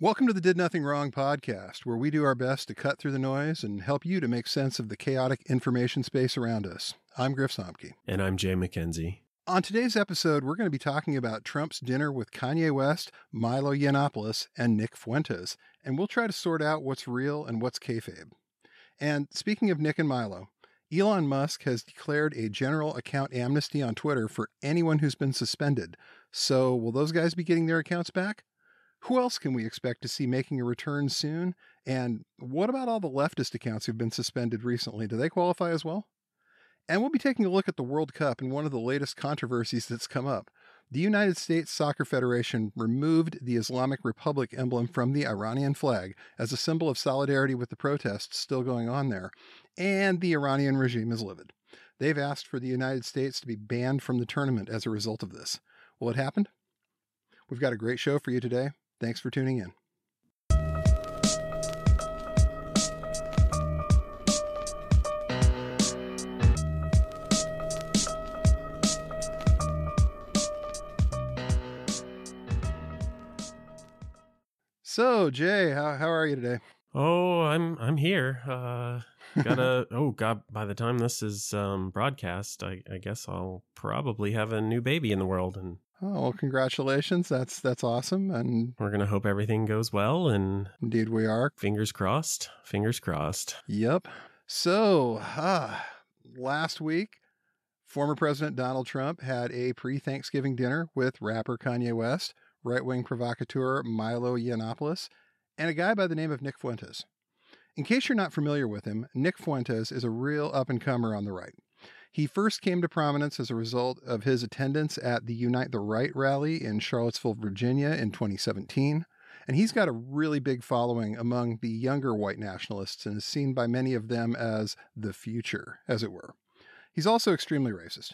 Welcome to the Did Nothing Wrong podcast, where we do our best to cut through the noise and help you to make sense of the chaotic information space around us. I'm Griff Somke. And I'm Jay McKenzie. On today's episode, we're going to be talking about Trump's dinner with Kanye West, Milo Yiannopoulos, and Nick Fuentes, and we'll try to sort out what's real and what's kayfabe. And speaking of Nick and Milo, Elon Musk has declared a general account amnesty on Twitter for anyone who's been suspended. So, will those guys be getting their accounts back? Who else can we expect to see making a return soon? And what about all the leftist accounts who've been suspended recently? Do they qualify as well? And we'll be taking a look at the World Cup and one of the latest controversies that's come up. The United States Soccer Federation removed the Islamic Republic emblem from the Iranian flag as a symbol of solidarity with the protests still going on there, and the Iranian regime is livid. They've asked for the United States to be banned from the tournament as a result of this. Well, it happened? We've got a great show for you today. Thanks for tuning in. So, Jay, how, how are you today? Oh, I'm I'm here. Uh gotta oh god by the time this is um broadcast I, I guess i'll probably have a new baby in the world and Oh, well, congratulations. That's that's awesome. And we're gonna hope everything goes well and indeed we are. Fingers crossed. Fingers crossed. Yep. So uh, last week, former President Donald Trump had a pre-Thanksgiving dinner with rapper Kanye West, right-wing provocateur Milo Yiannopoulos, and a guy by the name of Nick Fuentes. In case you're not familiar with him, Nick Fuentes is a real up-and-comer on the right. He first came to prominence as a result of his attendance at the Unite the Right rally in Charlottesville, Virginia in 2017. And he's got a really big following among the younger white nationalists and is seen by many of them as the future, as it were. He's also extremely racist.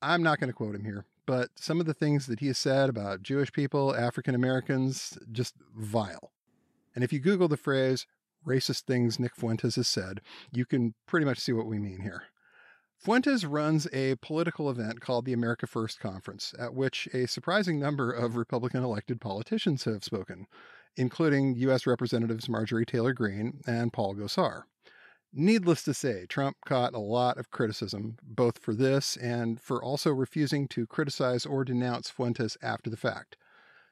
I'm not going to quote him here, but some of the things that he has said about Jewish people, African Americans, just vile. And if you Google the phrase racist things Nick Fuentes has said, you can pretty much see what we mean here. Fuentes runs a political event called the America First Conference, at which a surprising number of Republican elected politicians have spoken, including U.S. Representatives Marjorie Taylor Greene and Paul Gosar. Needless to say, Trump caught a lot of criticism, both for this and for also refusing to criticize or denounce Fuentes after the fact.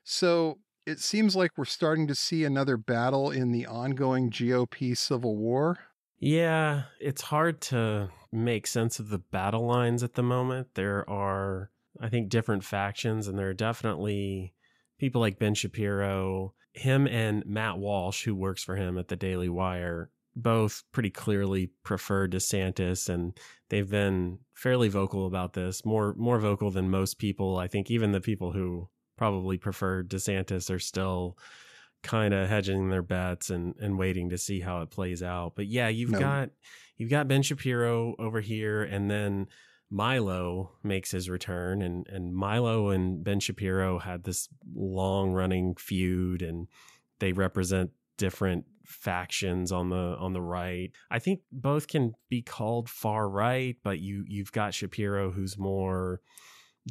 So it seems like we're starting to see another battle in the ongoing GOP civil war. Yeah, it's hard to make sense of the battle lines at the moment. There are, I think, different factions, and there are definitely people like Ben Shapiro, him and Matt Walsh, who works for him at the Daily Wire, both pretty clearly prefer DeSantis, and they've been fairly vocal about this, more more vocal than most people. I think even the people who probably prefer DeSantis are still kind of hedging their bets and and waiting to see how it plays out. But yeah, you've no. got you've got Ben Shapiro over here, and then Milo makes his return, and and Milo and Ben Shapiro had this long running feud, and they represent different factions on the on the right. I think both can be called far right, but you you've got Shapiro who's more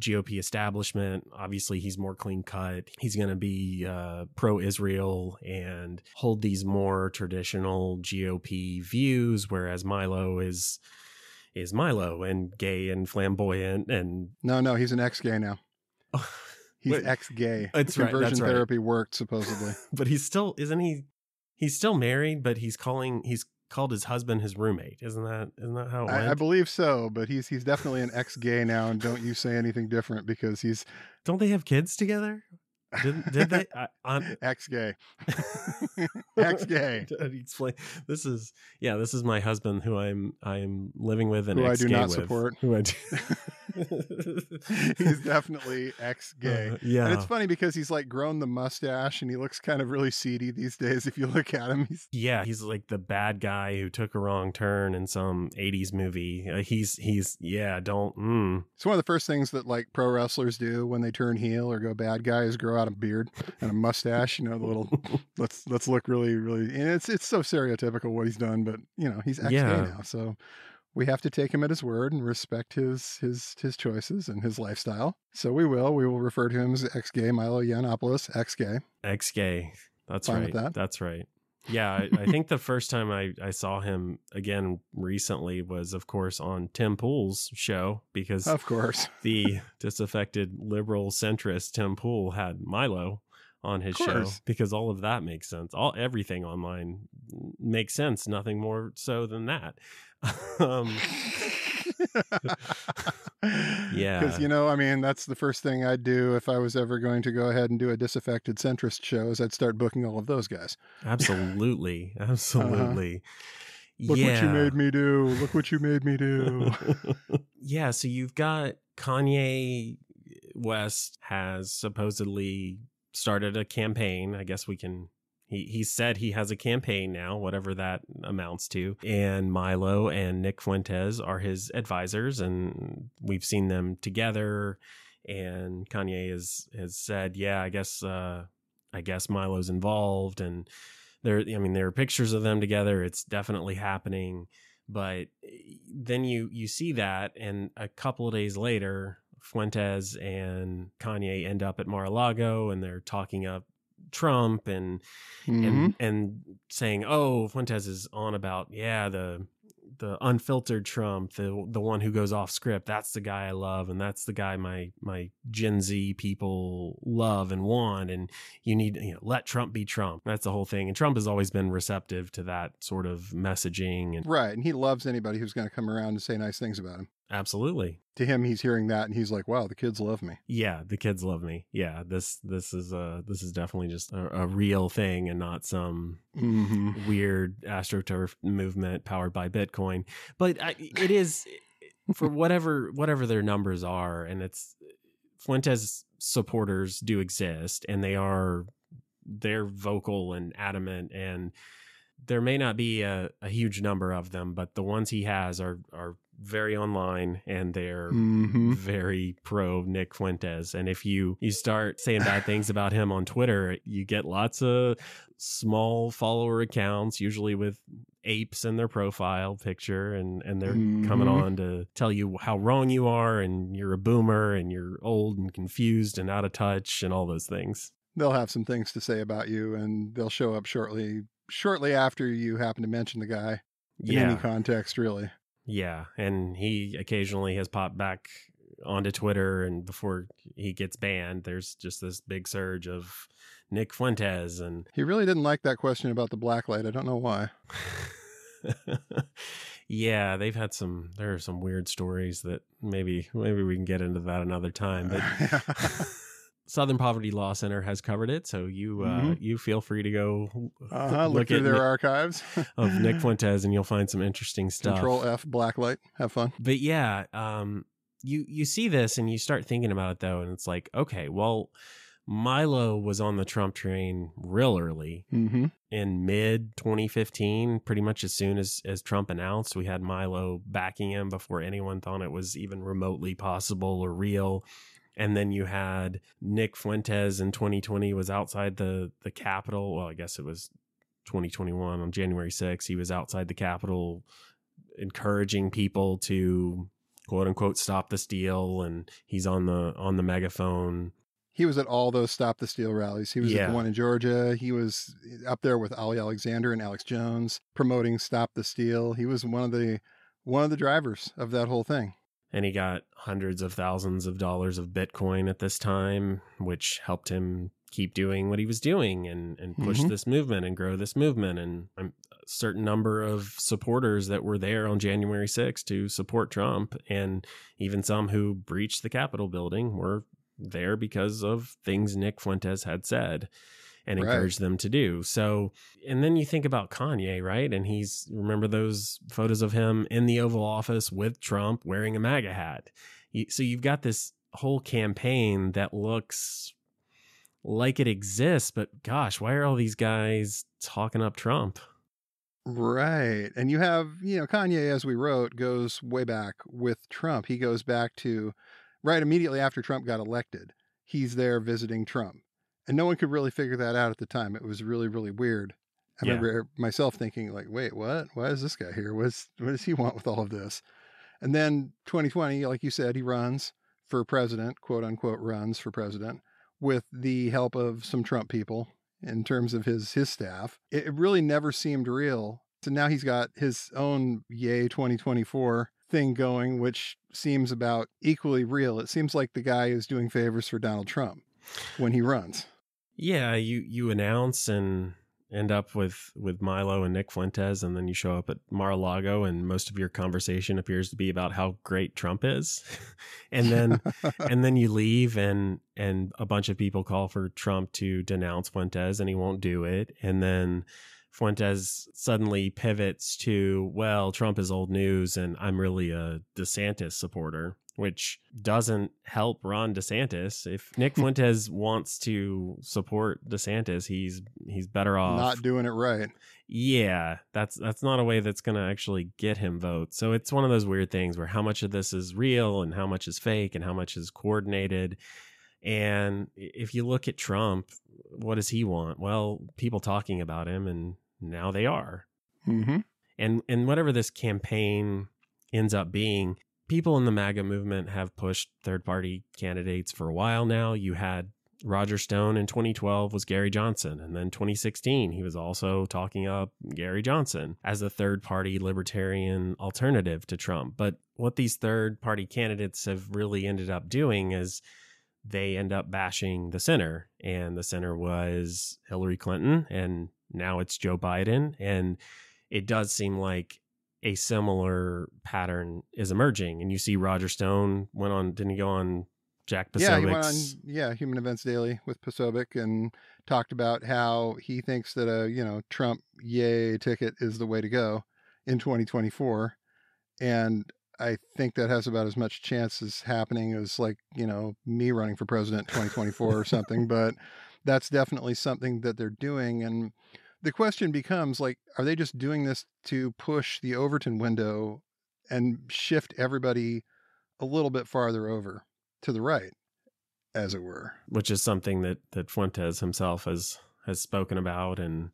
GOP establishment. Obviously, he's more clean cut. He's going to be uh, pro Israel and hold these more traditional GOP views, whereas Milo is is Milo and gay and flamboyant and no, no, he's an ex gay now. He's ex gay. It's Conversion right, that's therapy right. worked supposedly, but he's still isn't he? He's still married, but he's calling he's called his husband his roommate. Isn't that isn't that how it I, went? I believe so, but he's he's definitely an ex gay now, and don't you say anything different because he's. Don't they have kids together? Did, did they? I, ex gay. ex gay. Explain. This is yeah. This is my husband who I'm I'm living with and who I do not with, support. Who I do. he's definitely ex gay. Uh, yeah. And it's funny because he's like grown the mustache and he looks kind of really seedy these days. If you look at him, he's yeah, he's like the bad guy who took a wrong turn in some '80s movie. Uh, he's he's yeah. Don't. Mm. It's one of the first things that like pro wrestlers do when they turn heel or go bad guy is grow out a beard and a mustache. You know, the little let's let's look really really. And it's it's so stereotypical what he's done, but you know he's ex gay Yeah. now, so we have to take him at his word and respect his his his choices and his lifestyle. So we will. We will refer to him as ex gay Milo Yiannopoulos, ex gay. Ex gay. That's Fine right. with that. That's right. Yeah, I, I think the first time I, I saw him again recently was, of course, on Tim Pool's show because Of course. the disaffected liberal centrist Tim Pool had Milo on his show because all of that makes sense. All everything online makes sense. Nothing more so than that. um, Yeah. Because, you know, I mean, that's the first thing I'd do if I was ever going to go ahead and do a disaffected centrist show is I'd start booking all of those guys. absolutely, absolutely. Uh-huh. Look what you made me do. Look what you made me do. yeah, so you've got Kanye West has supposedly started a campaign. I guess we can he he said he has a campaign now, whatever that amounts to. And Milo and Nick Fuentes are his advisors and we've seen them together and Kanye has has said, "Yeah, I guess uh I guess Milo's involved and there I mean there are pictures of them together. It's definitely happening." But then you you see that and a couple of days later Fuentes and Kanye end up at Mar-a-Lago and they're talking up Trump and Mhm. and and saying, "Oh, Fuentes is on about yeah the the unfiltered Trump, the the one who goes off script. That's the guy I love, and that's the guy my my Gen Z people love and want. And you need you know let Trump be Trump. That's the whole thing. And Trump has always been receptive to that sort of messaging. And Right. And he loves anybody who's going to come around and say nice things about him. Absolutely, To him, he's hearing that and he's like, wow, the kids love me. yeah, the kids love me. Yeah, this this is uh this is definitely just a, a real thing and not some Mm-hmm. weird astroturf movement powered by Bitcoin. But I, it is for whatever whatever their numbers are, and it's Fuentes supporters do exist, and they are they're vocal and adamant, and there may not be a, a huge number of them, but the ones he has are are very online and they're Mm-hmm. very pro Nick Fuentes. And if you you start saying bad things about him on Twitter, you get lots of small follower accounts, usually with apes in their profile picture, and and they're coming Mhm. on to tell you how wrong you are, and you're a boomer, and you're old and confused and out of touch, and all those things. They'll have some things to say about you and they'll show up shortly shortly after you happen to mention the guy in Yeah, any context, really. Yeah, and he occasionally has popped back onto Twitter, and before he gets banned, there's just this big surge of Nick Fuentes, and He really didn't like that question about the blacklight. I don't know why. yeah, they've had some. There are some weird stories that maybe maybe we can get into that another time. But Southern Poverty Law Center has covered it, so you uh, Mhm. you feel free to go uh-huh, look, look through at their Nick- archives. of Nick Fuentes, and you'll find some interesting stuff. Control F blacklight. Have fun. but yeah um you you see this and you start thinking about it though and it's like okay well milo was on the trump train real early Mm-hmm. in mid 2015 pretty much as soon as as trump announced we had milo backing him before anyone thought it was even remotely possible or real and then you had nick fuentes in 2020 was outside the the capitol well i guess it was 2021 on january 6th he was outside the capitol encouraging people to quote unquote stop the steal and he's on the on the megaphone He was at all those Stop the Steal rallies. He was at the one in Georgia. He was up there with Ali Alexander and Alex Jones promoting Stop the Steal. He was one of the one of the drivers of that whole thing. And he got hundreds of thousands of dollars of bitcoin at this time which helped him keep doing what he was doing and and push Mhm. this movement and grow this movement and a certain number of supporters that were there on January 6th to support Trump and even some who breached the Capitol building were there because of things Nick Fuentes had said and Right. encouraged them to do. So, and then you think about Kanye, right? And he's remember those photos of him in the Oval Office with Trump wearing a MAGA hat. So you've got this whole campaign that looks like it exists, but gosh, why are all these guys talking up Trump? Right. And you have, you know, Kanye, as we wrote, goes way back with Trump. He goes back to right immediately after Trump got elected. He's there visiting Trump. And no one could really figure that out at the time. It was really, really weird. I Yeah. remember myself thinking, like, wait, what? Why is this guy here? What's, what does he want with all of this? And then 2020, like you said, he runs for president, quote unquote, runs for president with the help of some Trump people in terms of his his staff. It, it really never seemed real. So now he's got his own Ye 2024 thing going, which seems about equally real. It seems like the guy is doing favors for Donald Trump when he runs. Yeah, you you announce and end up with with Milo and Nick Fuentes, and then you show up at Mar-a-Lago, and most of your conversation appears to be about how great Trump is, and then and then you leave, and and a bunch of people call for Trump to denounce Fuentes, and he won't do it, and then Fuentes suddenly pivots to, well, Trump is old news and I'm really a DeSantis supporter, which doesn't help Ron DeSantis. If Nick Fuentes wants to support DeSantis, he's he's better off not doing it right. Yeah, that's that's not a way that's going to actually get him votes. So it's one of those weird things where how much of this is real and how much is fake and how much is coordinated. And if you look at Trump, what does he want? Well, people talking about him and now they are. Mm-hmm. And and whatever this campaign ends up being, people in the MAGA movement have pushed third party candidates for a while now. You had Roger Stone in 2012 was Gary Johnson. And then 2016, he was also talking up Gary Johnson as a third party libertarian alternative to Trump. But what these third party candidates have really ended up doing is they end up bashing the center. And the center was Hillary Clinton and now it's Joe Biden. And it does seem like a similar pattern is emerging. And you see Roger Stone went on, didn't he go on Jack Posobiec's? Yeah, he went on, yeah, Human Events Daily with Posobiec and talked about how he thinks that a, you know, Trump yay ticket is the way to go in 2024. And I think that has about as much chance as happening as like, you know, me running for president 2024 or something. But that's definitely something that they're doing. And the question becomes like, are they just doing this to push the Overton window and shift everybody a little bit farther over to the right, as it were? Which is something that that Fuentes himself has has spoken about and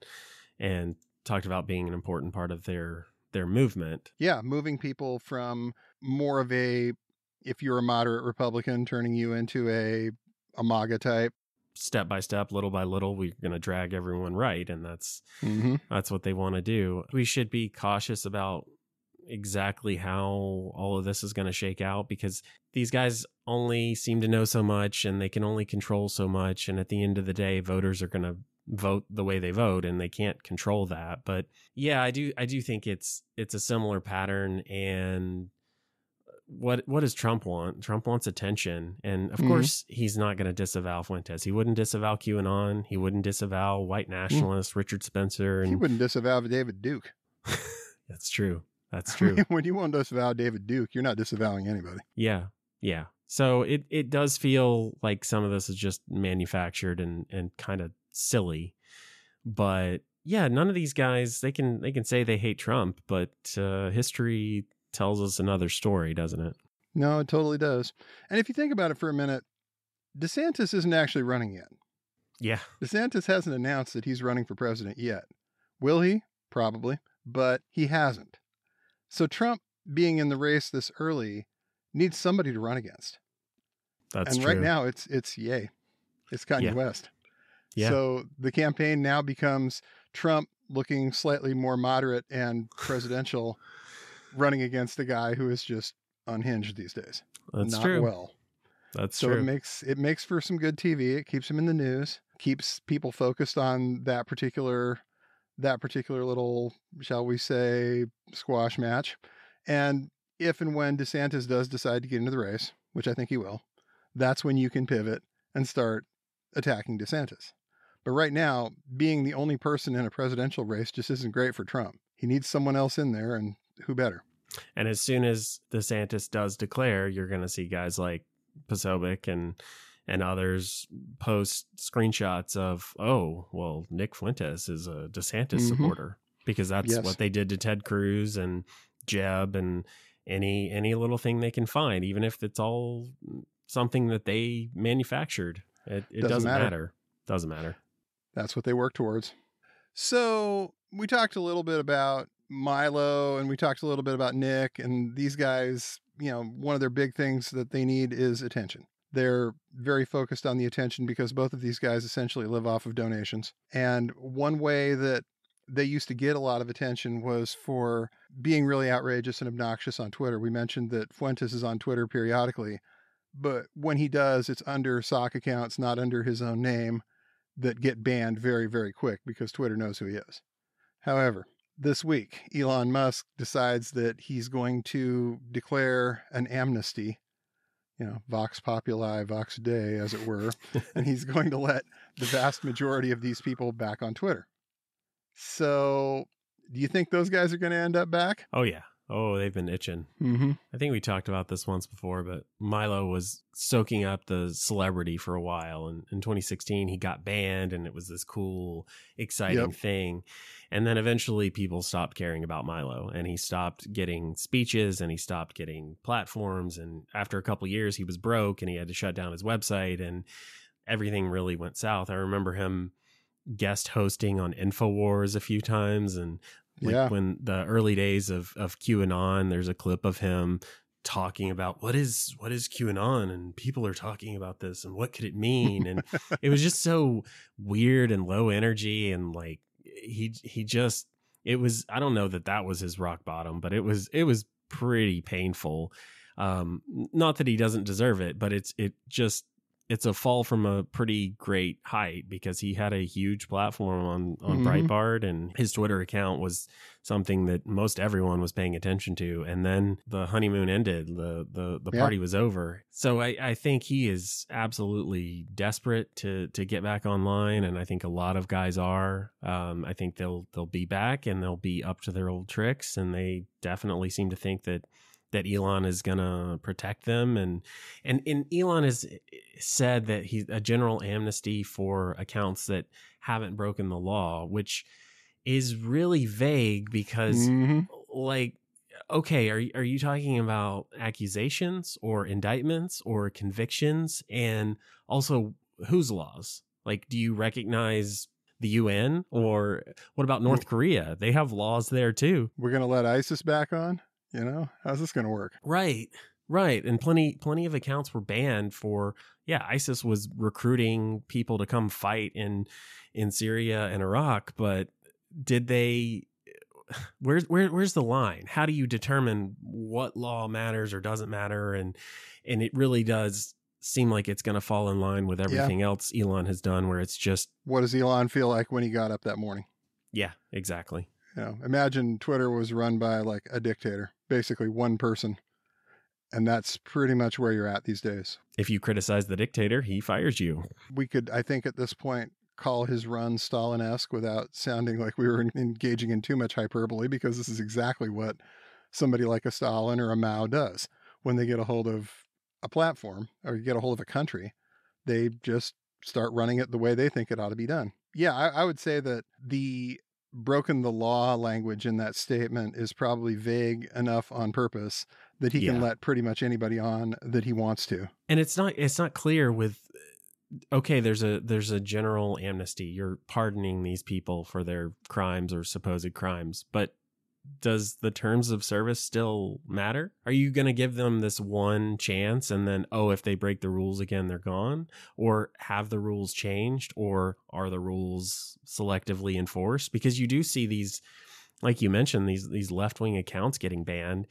and talked about being an important part of their their movement. Yeah, moving people from more of a if you're a moderate Republican, turning you into a a MAGA type step by step, little by little, we're going to drag everyone right, and that's mm-hmm. that's what they want to do. We should be cautious about exactly how all of this is going to shake out because these guys only seem to know so much and they can only control so much and at the end of the day voters are going to vote the way they vote and they can't control that but yeah i do i do think it's it's a similar pattern and what what does Trump want? Trump wants attention, and of mm-hmm. course he's not going to disavow Fuentes. He wouldn't disavow QAnon. He wouldn't disavow white mm. nationalists, mm-hmm. Richard Spencer, and he wouldn't disavow David Duke. That's true. That's true. when you want to disavow David Duke, you're not disavowing anybody. Yeah, yeah. So it it does feel like some of this is just manufactured and and kind of silly, but yeah, none of these guys they can they can say they hate Trump, but uh, history tells us another story, doesn't it? No, it totally does. And if you think about it for a minute, DeSantis isn't actually running yet. Yeah. DeSantis hasn't announced that he's running for president yet. Will he? Probably, but he hasn't. So Trump being in the race this early needs somebody to run against. That's and true. right now it's it's yay. It's Kanye yeah. West. Yeah. So the campaign now becomes Trump looking slightly more moderate and presidential running against a guy who is just unhinged these days. That's Not true. well. That's so true. it makes it makes for some good TV. It keeps him in the news, keeps people focused on that particular that particular little, shall we say, squash match. And if and when DeSantis does decide to get into the race, which I think he will, that's when you can pivot and start attacking DeSantis. But right now, being the only person in a presidential race just isn't great for Trump. He needs someone else in there, and who better? And as soon as DeSantis does declare, you're going to see guys like Posobiec and and others post screenshots of, oh, well, Nick Fuentes is a DeSantis mm-hmm. supporter because that's yes. what they did to Ted Cruz and Jeb and any any little thing they can find, even if it's all something that they manufactured. It, it doesn't, doesn't matter. matter. Doesn't matter. That's what they work towards. So we talked a little bit about Milo and we talked a little bit about Nick and these guys, you know, one of their big things that they need is attention. They're very focused on the attention because both of these guys essentially live off of donations. And one way that they used to get a lot of attention was for being really outrageous and obnoxious on Twitter. We mentioned that Fuentes is on Twitter periodically, but when he does, it's under sock accounts, not under his own name, that get banned very, very quick because Twitter knows who he is. However, this week, Elon Musk decides that he's going to declare an amnesty, you know, Vox Populi, Vox Dei, as it were, and he's going to let the vast majority of these people back on Twitter. So, do you think those guys are going to end up back? Oh, yeah. Oh, they've been itching. Mm-hmm. I think we talked about this once before, but Milo was soaking up the celebrity for a while. And in 2016, he got banned, and it was this cool, exciting Yep. thing. And then eventually, people stopped caring about Milo, and he stopped getting speeches, and he stopped getting platforms. And after a couple years, he was broke, and he had to shut down his website, and everything really went south. I remember him guest hosting on Infowars a few times, and like Yeah. when the early days of of QAnon, there's a clip of him talking about what is what is QAnon? And people are talking about this and what could it mean? And it was just so weird and low energy and like he he just it was I don't know that that was his rock bottom but it was it was pretty painful. Um not that he doesn't deserve it but it's it just it's a fall from a pretty great height because he had a huge platform on on Mhm. Breitbart and his Twitter account was something that most everyone was paying attention to. And then the honeymoon ended the the the Yeah. party was over. So I I think he is absolutely desperate to to get back online. And I think a lot of guys are. Um I think they'll they'll be back and they'll be up to their old tricks. And they definitely seem to think that that Elon is going to protect them and and and Elon has said that he's a general amnesty for accounts that haven't broken the law which is really vague because Mhm. like okay are are you talking about accusations or indictments or convictions and also whose laws like do you recognize the UN or what about North Korea they have laws there too We're going to let ISIS back on? You know, how's this going to work? Right. Right. And plenty plenty of accounts were banned for yeah, ISIS was recruiting people to come fight in in Syria and Iraq, but did they where's where where's the line? How do you determine what law matters or doesn't matter and and it really does seem like it's going to fall in line with everything else Elon has done where it's just What does Elon feel like when he got up that morning? yeah, exactly. You know, imagine Twitter was run by like a dictator, basically one person. And that's pretty much where you're at these days. If you criticize the dictator, he fires you. We could, I think, at this point, call his run Stalin esque without sounding like we were engaging in too much hyperbole because this is exactly what somebody like a Stalin or a Mao does. When they get a hold of a platform or get a hold of a country, they just start running it the way they think it ought to be done. Yeah, I, I would say that the broken the law language in that statement is probably vague enough on purpose that he can let pretty much anybody on that he wants to. and it's not it's not clear with okay there's a there's a general amnesty you're pardoning these people for their crimes or supposed crimes but does the terms of service still matter? Are you going to give them this one chance and then oh if they break the rules again they're gone? Or have the rules changed or are the rules selectively enforced? Because you do see these like you mentioned these these left-wing accounts getting banned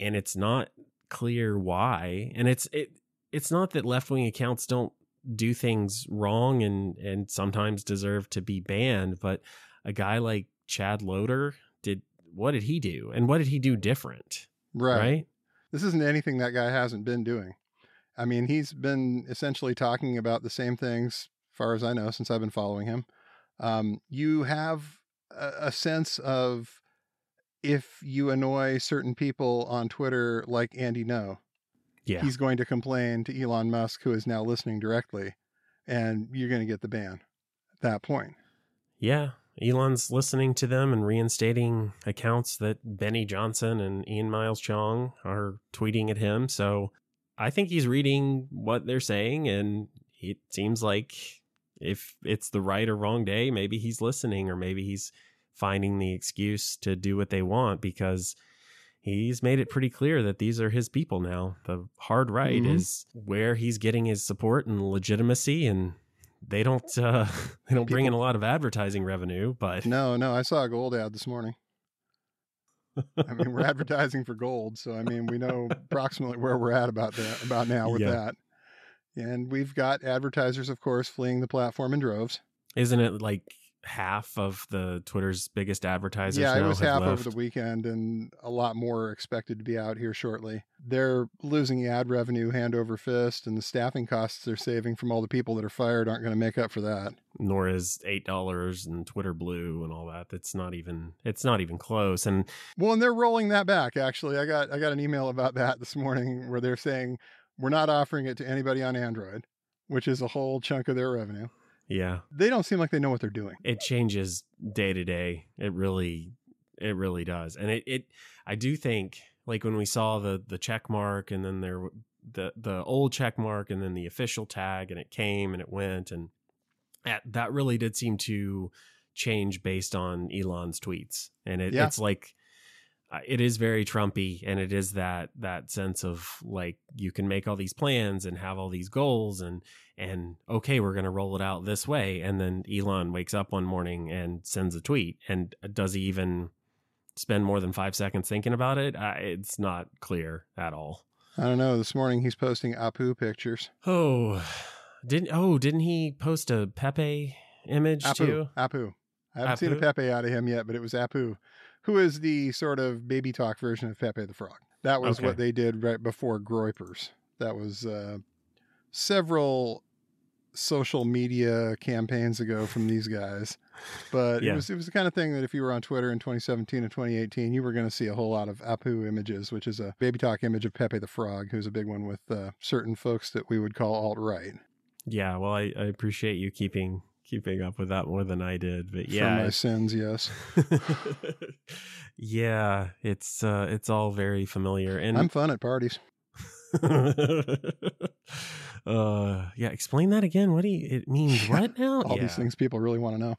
and it's not clear why. And it's it it's not that left-wing accounts don't do things wrong and and sometimes deserve to be banned but a guy like Chad Loder what did he do and what did he do different Right. right, This isn't anything that guy hasn't been doing. I mean, he's been essentially talking about the same things, as far as I know, since I've been following him. Um, you have a, a sense of if you annoy certain people on Twitter, like Andy Ngo, yeah he's going to complain to Elon Musk, who is now listening directly, and you're going to get the ban at that point. yeah Elon's listening to them and reinstating accounts that Benny Johnson and Ian Miles Cheong are tweeting at him so I think he's reading what they're saying and it seems like if it's the right or wrong day, maybe he's listening or maybe he's finding the excuse to do what they want because he's made it pretty clear that these are his people now. The hard right Mhm. is where he's getting his support and legitimacy, and they don't uh, they don't bring in a lot of advertising revenue, but No, no, I saw a gold ad this morning. I mean, we're advertising for gold, so I mean, we know approximately where we're at about that about now with Yeah. that. And we've got advertisers, of course, fleeing the platform in droves. isn't it like half of the Twitter's biggest advertisers? yeah, it was half left? over the weekend, and a lot more expected to be out here shortly. They're losing ad revenue hand over fist, and the staffing costs they're saving from all the people that are fired aren't going to make up for that. nor is eight dollars and Twitter Blue and all that. That's not even it's not even close. And Well, and they're rolling that back. Actually, I got I got an email about that this morning where they're saying we're not offering it to anybody on Android, which is a whole chunk of their revenue. Yeah, They don't seem like they know what they're doing. it changes day to day. It really it really does. And it, it I do think like when we saw the the check mark and then there the the old check mark and then the official tag and it came and it went and that, that really did seem to change based on Elon's tweets. And it, Yeah. it's like it is very Trumpy, and it is that that sense of like you can make all these plans and have all these goals, and and okay, we're going to roll it out this way, and then Elon wakes up one morning and sends a tweet, and does he even spend more than five seconds thinking about it? Uh, it's not clear at all. I don't know. This morning he's posting Apu pictures. Oh, didn't oh didn't he post a Pepe image Apu. too? Apu. I haven't seen a Pepe out of him yet, but it was Apu, who is the sort of baby talk version of Pepe the Frog. That was Okay. what they did right before Groypers. That was uh, several social media campaigns ago from these guys. But Yeah. it was it was the kind of thing that if you were on Twitter in 2017 and 2018, you were going to see a whole lot of Apu images, which is a baby talk image of Pepe the Frog, who's a big one with uh, certain folks that we would call alt right. Yeah, well, I, I appreciate you keeping keeping up with that more than I did, but For yeah, my sins, yes. yeah, it's uh, it's all very familiar, and I'm fun at parties. uh, yeah, explain that again. What do you? It means what now? All yeah. these things people really want to know.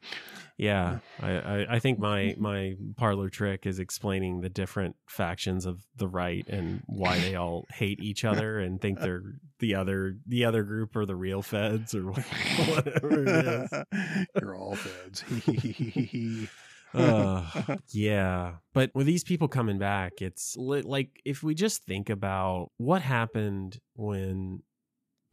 Yeah, I, I, I think my my parlor trick is explaining the different factions of the right and why they all hate each other and think they're the other the other group are the real feds or whatever it is. You're all feds. uh, yeah. But with these people coming back, it's li- like if we just think about what happened when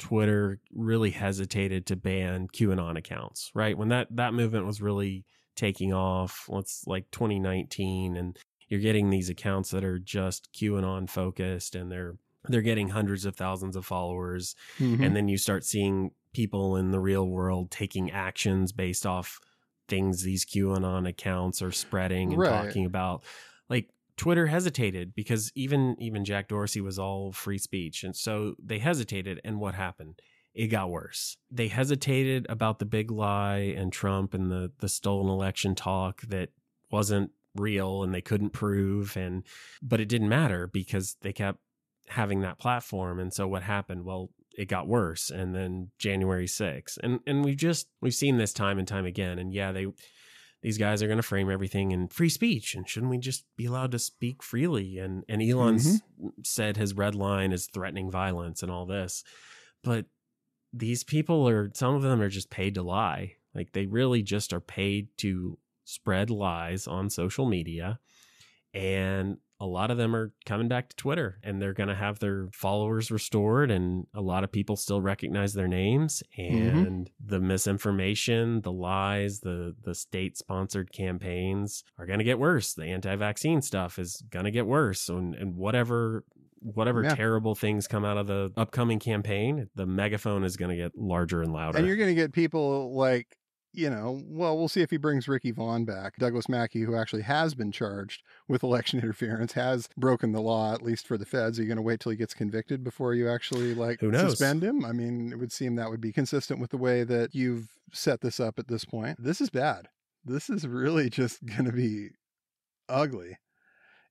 Twitter really hesitated to ban QAnon accounts, right? When that that movement was really taking off, let's like 2019 and you're getting these accounts that are just QAnon focused and they're they're getting hundreds of thousands of followers Mhm. and then you start seeing people in the real world taking actions based off things these QAnon accounts are spreading and Right. talking about. Twitter hesitated because even even Jack Dorsey was all free speech, and so they hesitated. And what happened? It got worse. They hesitated about the big lie and Trump and the the stolen election talk that wasn't real and they couldn't prove and but it didn't matter because they kept having that platform and so what happened well it got worse and then January 6th and and we've just we've seen this time and time again and yeah they these guys are going to frame everything in free speech and shouldn't we just be allowed to speak freely? And and Elon's mm-hmm. said his red line is threatening violence and all this but these people are some of them are just paid to lie. Like they really just are paid to spread lies on social media and a lot of them are coming back to Twitter and they're going to have their followers restored and a lot of people still recognize their names Mhm. and the misinformation, the lies, the the state sponsored campaigns are going to get worse. The anti-vaccine stuff is going to get worse and, and whatever whatever Yeah. terrible things come out of the upcoming campaign, the megaphone is going to get larger and louder. And you're going to get people like, you know, well, we'll see if he brings Ricky Vaughn back. Douglas Mackey, who actually has been charged with election interference, has broken the law, at least for the feds. Are you going to wait till he gets convicted before you actually, like, suspend him? I mean, it would seem that would be consistent with the way that you've set this up at this point. This is bad. This is really just going to be ugly.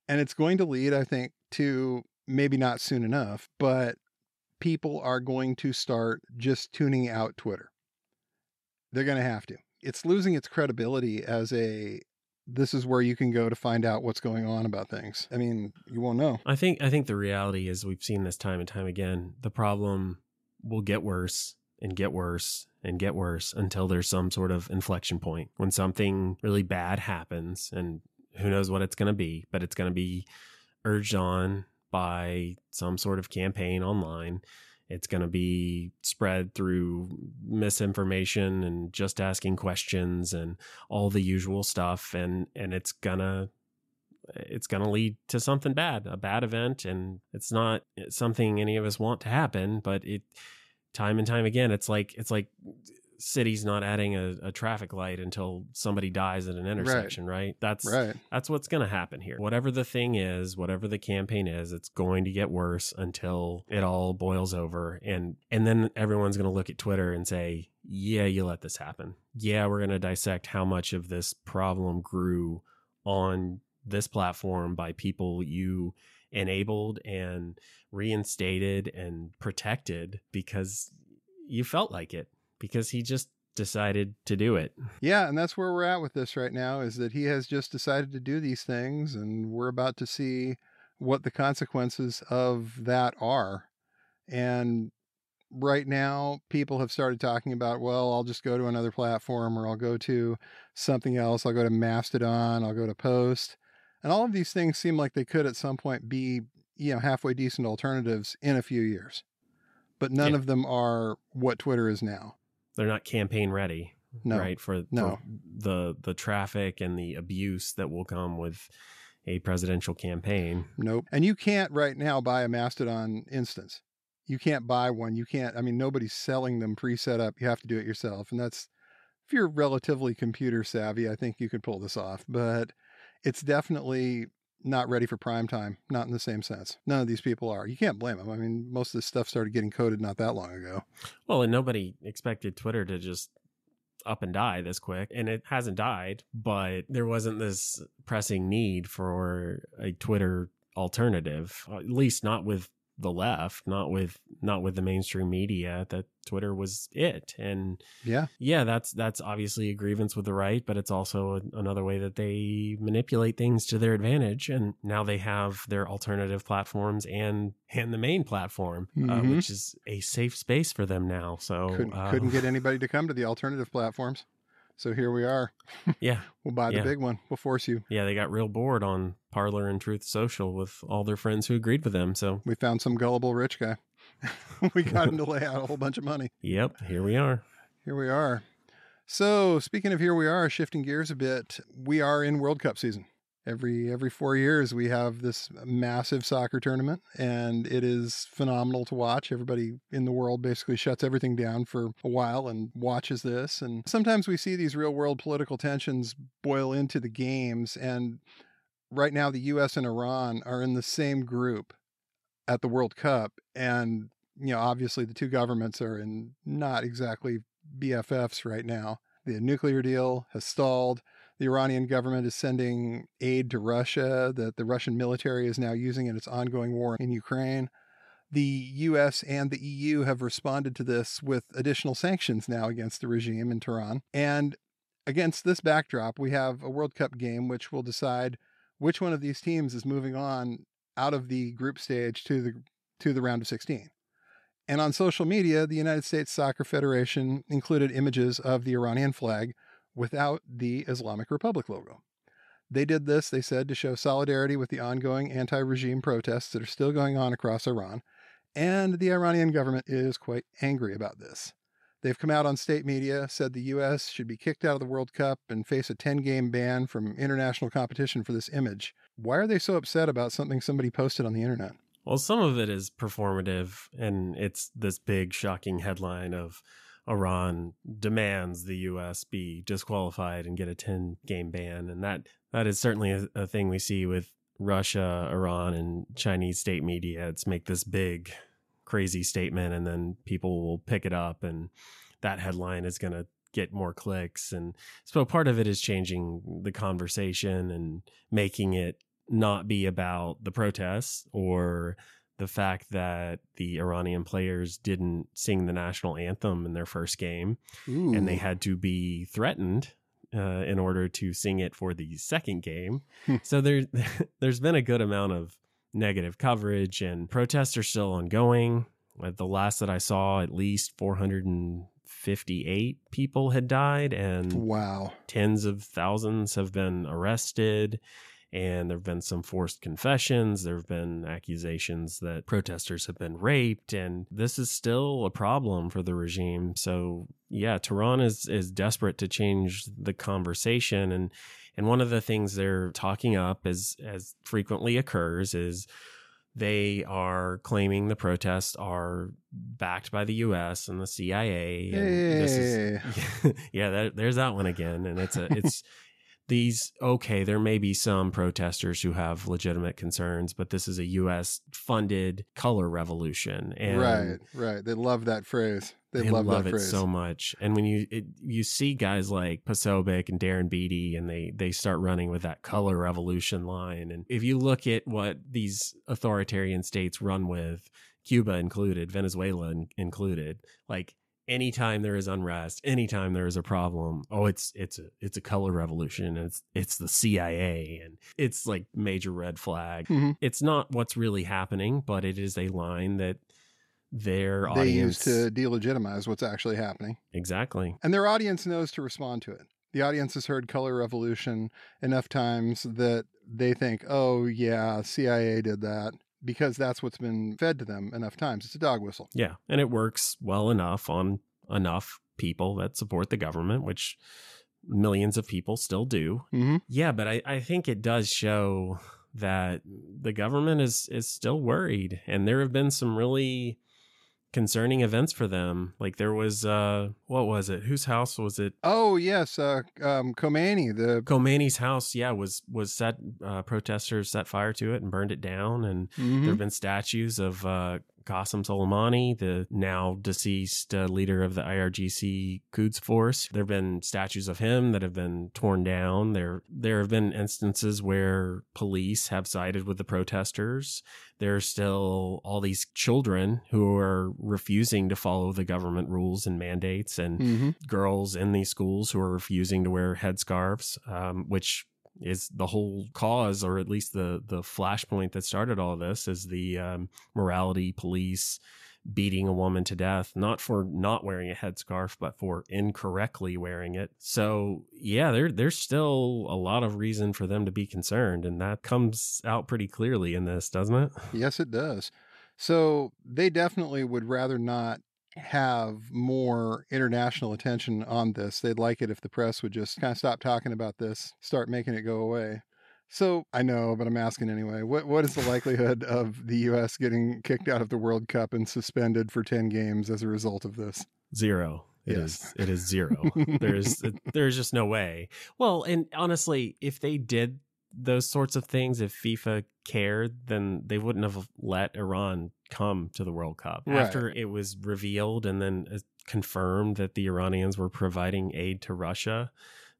And it's going to lead, I think, to maybe not soon enough, but people are going to start just tuning out Twitter. They're going to have to. It's losing its credibility as a this is where you can go to find out what's going on about things. I mean, you won't know. I think I think the reality is we've seen this time and time again. The problem will get worse and get worse and get worse until there's some sort of inflection point when something really bad happens and who knows what it's going to be, but it's going to be urged on by some sort of campaign online. It's going to be spread through misinformation and just asking questions and all the usual stuff and and it's going to it's going to lead to something bad, a bad event and it's not something any of us want to happen, but it time and time again it's like it's like cities not adding a, a, traffic light until somebody dies at an intersection, right? right? That's right. That's what's going to happen here. Whatever the thing is, whatever the campaign is, it's going to get worse until it all boils over, and and then everyone's going to look at Twitter and say, "Yeah, you let this happen. Yeah, we're going to dissect how much of this problem grew on this platform by people you." enabled and reinstated and protected because you felt like it because he just decided to do it. Yeah, and that's where we're at with this right now is that he has just decided to do these things and we're about to see what the consequences of that are. And right now people have started talking about, well, I'll just go to another platform or I'll go to something else. I'll go to Mastodon, I'll go to Post. And all of these things seem like they could at some point be, you know, halfway decent alternatives in a few years. But none yeah. of them are what Twitter is now they're not campaign ready no, right for, no. for the the traffic and the abuse that will come with a presidential campaign. Nope. And you can't right now buy a mastodon instance. You can't buy one. You can't i mean nobody's selling them pre-set up you have to do it yourself. And that's if you're relatively computer savvy i think you could pull this off. But it's definitely not ready for prime time, not in the same sense. None of these people are. You can't blame them. I mean, most of this stuff started getting coded not that long ago. Well, and nobody expected Twitter to just up and die this quick and it hasn't died but there wasn't this pressing need for a twitter alternative at least not with the left, not with not with the mainstream media. That Twitter was it, and yeah, yeah, that's that's obviously a grievance with the right, but it's also a, another way that they manipulate things to their advantage. And now they have their alternative platforms and and the main platform, uh, mm-hmm. uh, which is a safe space for them now. So couldn't, um, couldn't get anybody to come to the alternative platforms. So here we are. Yeah. we'll buy the yeah. big one. We'll force you. Yeah, they got real bored on Parler and Truth Social with all their friends who agreed with them. So we found some gullible rich guy. we got him to lay out a whole bunch of money. Yep, here we are. Here we are. So, speaking of here we are, shifting gears a bit, we are in World Cup season every every four years we have this massive soccer tournament and it is phenomenal to watch. Everybody in the world basically shuts everything down for a while and watches this and sometimes we see these real world political tensions boil into the games and right now the US and Iran are in the same group at the World Cup and you know obviously the two governments are in not exactly BFFs right now. The nuclear deal has stalled the Iranian government is sending aid to Russia that the Russian military is now using in its ongoing war in Ukraine. The US and the EU have responded to this with additional sanctions now against the regime in Tehran. And against this backdrop, we have a World Cup game which will decide which one of these teams is moving on out of the group stage to the to the round of 16. And on social media, the United States Soccer Federation included images of the Iranian flag without the Islamic Republic logo. They did this, they said, to show solidarity with the ongoing anti regime protests that are still going on across Iran, and the Iranian government is quite angry about this. They've come out on state media, said the U.S. should be kicked out of the World Cup and face a 10 game ban from international competition for this image. Why are they so upset about something somebody posted on the internet? Well, some of it is performative, and it's this big, shocking headline of Iran demands the U.S. be disqualified and get a 10 game ban. And that, that is certainly a, a thing we see with Russia, Iran, and Chinese state media. It's make this big, crazy statement, and then people will pick it up, and that headline is going to get more clicks. And so part of it is changing the conversation and making it not be about the protests or the fact that the Iranian players didn't sing the national anthem in their first game Ooh. and they had to be threatened uh, in order to sing it for the second game. Hmm. so there, there's been a good amount of negative coverage, and protests are still ongoing. At the last that I saw, at least 458 people had died, and Wow. tens of thousands have been arrested and there have been some forced confessions there have been accusations that protesters have been raped and this is still a problem for the regime so yeah tehran is is desperate to change the conversation and and one of the things they're talking up as as frequently occurs is they are claiming the protests are backed by the U.S. and the CIA. And this is, yeah, that, there's that one again, and it's a it's these okay. There may be some protesters who have legitimate concerns, but this is a U.S. funded color revolution, and right, right. They love that phrase. They, they love, love that it phrase. so much. And when you it, you see guys like Posobiec and Darren Beattie, and they they start running with that color revolution line, and if you look at what these authoritarian states run with, Cuba included, Venezuela in- included, like anytime there is unrest, anytime there is a problem, oh, it's it's a it's a color revolution, and it's it's the CIA, and it's like major red flag. Mhm. It's not what's really happening, but it is a line that their They audience use to delegitimize what's actually happening. exactly And their audience knows to respond to it. The audience has heard Color Revolution enough times that they think, oh, yeah, CIA did that because that's what's been fed to them enough times. It's a dog whistle. yeah, and it works well enough on enough people that support the government, which millions of people still do. hmm Yeah, but I, I think it does show that the government is is still worried, and there have been some really concerning events for them. Like there was uh what was it? Whose house was it? Oh, yes. Uh, um, Khomeini, the. Khomeini's house, yeah, was was set. Uh, protesters set fire to it and burned it down, and Mhm. there have been statues of uh, Qasem Soleimani, the now deceased uh, leader of the IRGC Quds Force. There have been statues of him that have been torn down. There, there have been instances where police have sided with the protesters. There are still all these children who are refusing to follow the government rules and mandates, and Mhm. girls in these schools who are refusing to wear headscarves, um, which is the whole cause, or at least the the flashpoint that started all this, is the um, morality police beating a woman to death, not for not wearing a headscarf, but for incorrectly wearing it. So yeah, there there's still a lot of reason for them to be concerned, and that comes out pretty clearly in this, doesn't it? Yes, it does. So they definitely would rather not have more international attention on this. They'd like it if the press would just kind of stop talking about this, start making it go away. So I know, but I'm asking anyway. What what is the likelihood of the U.S. getting kicked out of the World Cup and suspended for ten games as a result of this? Zero. It is. Yes. It is zero. there's there's just no way. Well, and honestly, if they did those sorts of things, if FIFA cared, then they wouldn't have let Iran come to the World Cup Right. after it was revealed and then uh, confirmed that the Iranians were providing aid to Russia.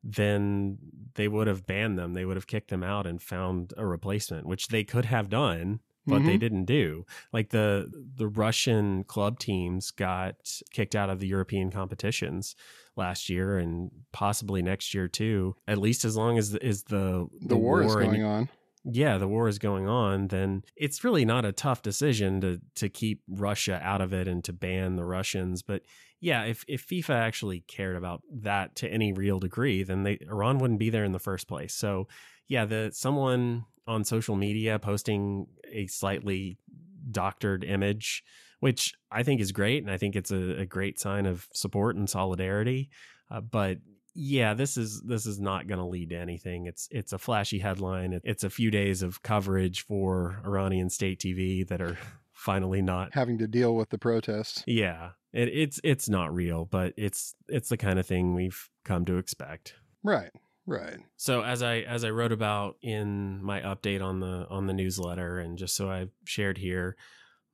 Then they would have banned them. They would have kicked them out and found a replacement, which they could have done but they Mhm. didn't do. Like the the Russian club teams got kicked out of the European competitions last year and possibly next year too. At least as long as the, is the the, war, is in- going on. Yeah, the war is going on, then it's really not a tough decision to to keep Russia out of it and to ban the Russians. But yeah, if if FIFA actually cared about that to any real degree, then they Iran wouldn't be there in the first place. So yeah, the someone on social media posting a slightly doctored image, which I think is great, and I think it's a, a great sign of support and solidarity. Uh, but yeah, this is this is not going to lead to anything. It's it's a flashy headline. It's a few days of coverage for Iranian state TV that are finally not. Having to deal with the protests. Yeah, it, it's it's not real, but it's it's the kind of thing we've come to expect. Right. Right. So as I as I wrote about in my update on the on the newsletter, and just so I've shared here,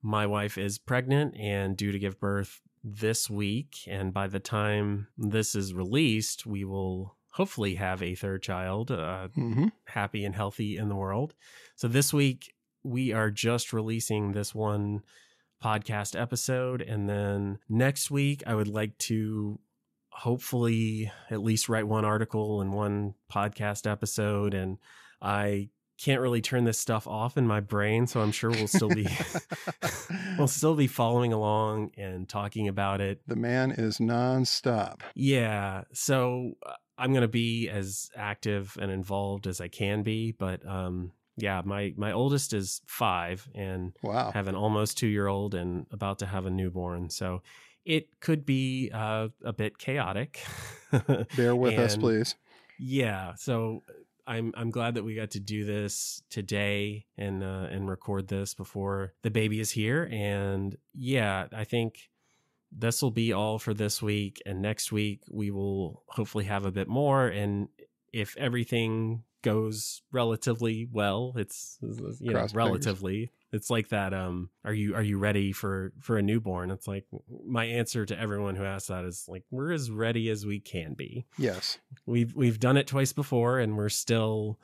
my wife is pregnant and due to give birth this week, and by the time this is released, we will hopefully have a third child, uh, hmm happy and healthy in the world. So this week we are just releasing this one podcast episode, and then next week I would like to hopefully at least write one article and one podcast episode. And I can't really turn this stuff off in my brain, so I'm sure we'll still be we'll still be following along and talking about it. The man is nonstop. Yeah, so uh, I'm going to be as active and involved as I can be, but um yeah, my my oldest is 5 and wow. have an almost 2-year-old and about to have a newborn. So it could be uh, a bit chaotic. Bear with us, please. Yeah. So I'm I'm glad that we got to do this today and uh, and record this before the baby is here. And yeah, I think this will be all for this week. And next week we will hopefully have a bit more. And if everything goes relatively well, it's you know relatively it's like that um are you are you ready for for a newborn? It's like my answer to everyone who asks that is like we're as ready as we can be. Yes. We've we've done it twice before and we're still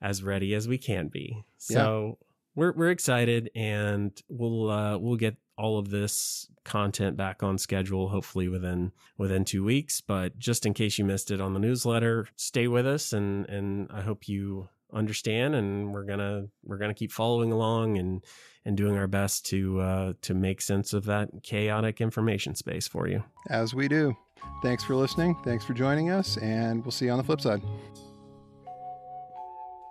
as ready as we can be. So yeah. we're we're excited and we'll uh we'll get all of this content back on schedule hopefully within within 2 weeks but just in case you missed it on the newsletter stay with us and and I hope you understand and we're gonna we're gonna keep following along and and doing our best to uh, to make sense of that chaotic information space for you. As we do. Thanks for listening. Thanks for joining us and we'll see you on the flip side.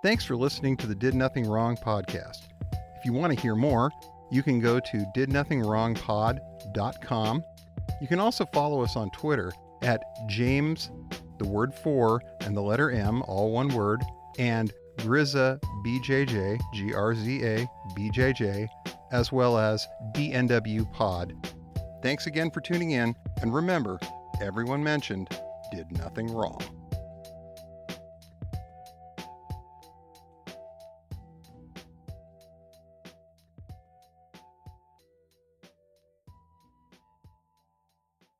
Thanks for listening to the did nothing wrong podcast. If you want to hear more you can go to didnothingwrongpod.com you can also follow us on twitter at james the word for and the letter m all one word and Grizza BJJ, G R Z A BJJ, as well as DNW Pod. Thanks again for tuning in, and remember, everyone mentioned did nothing wrong.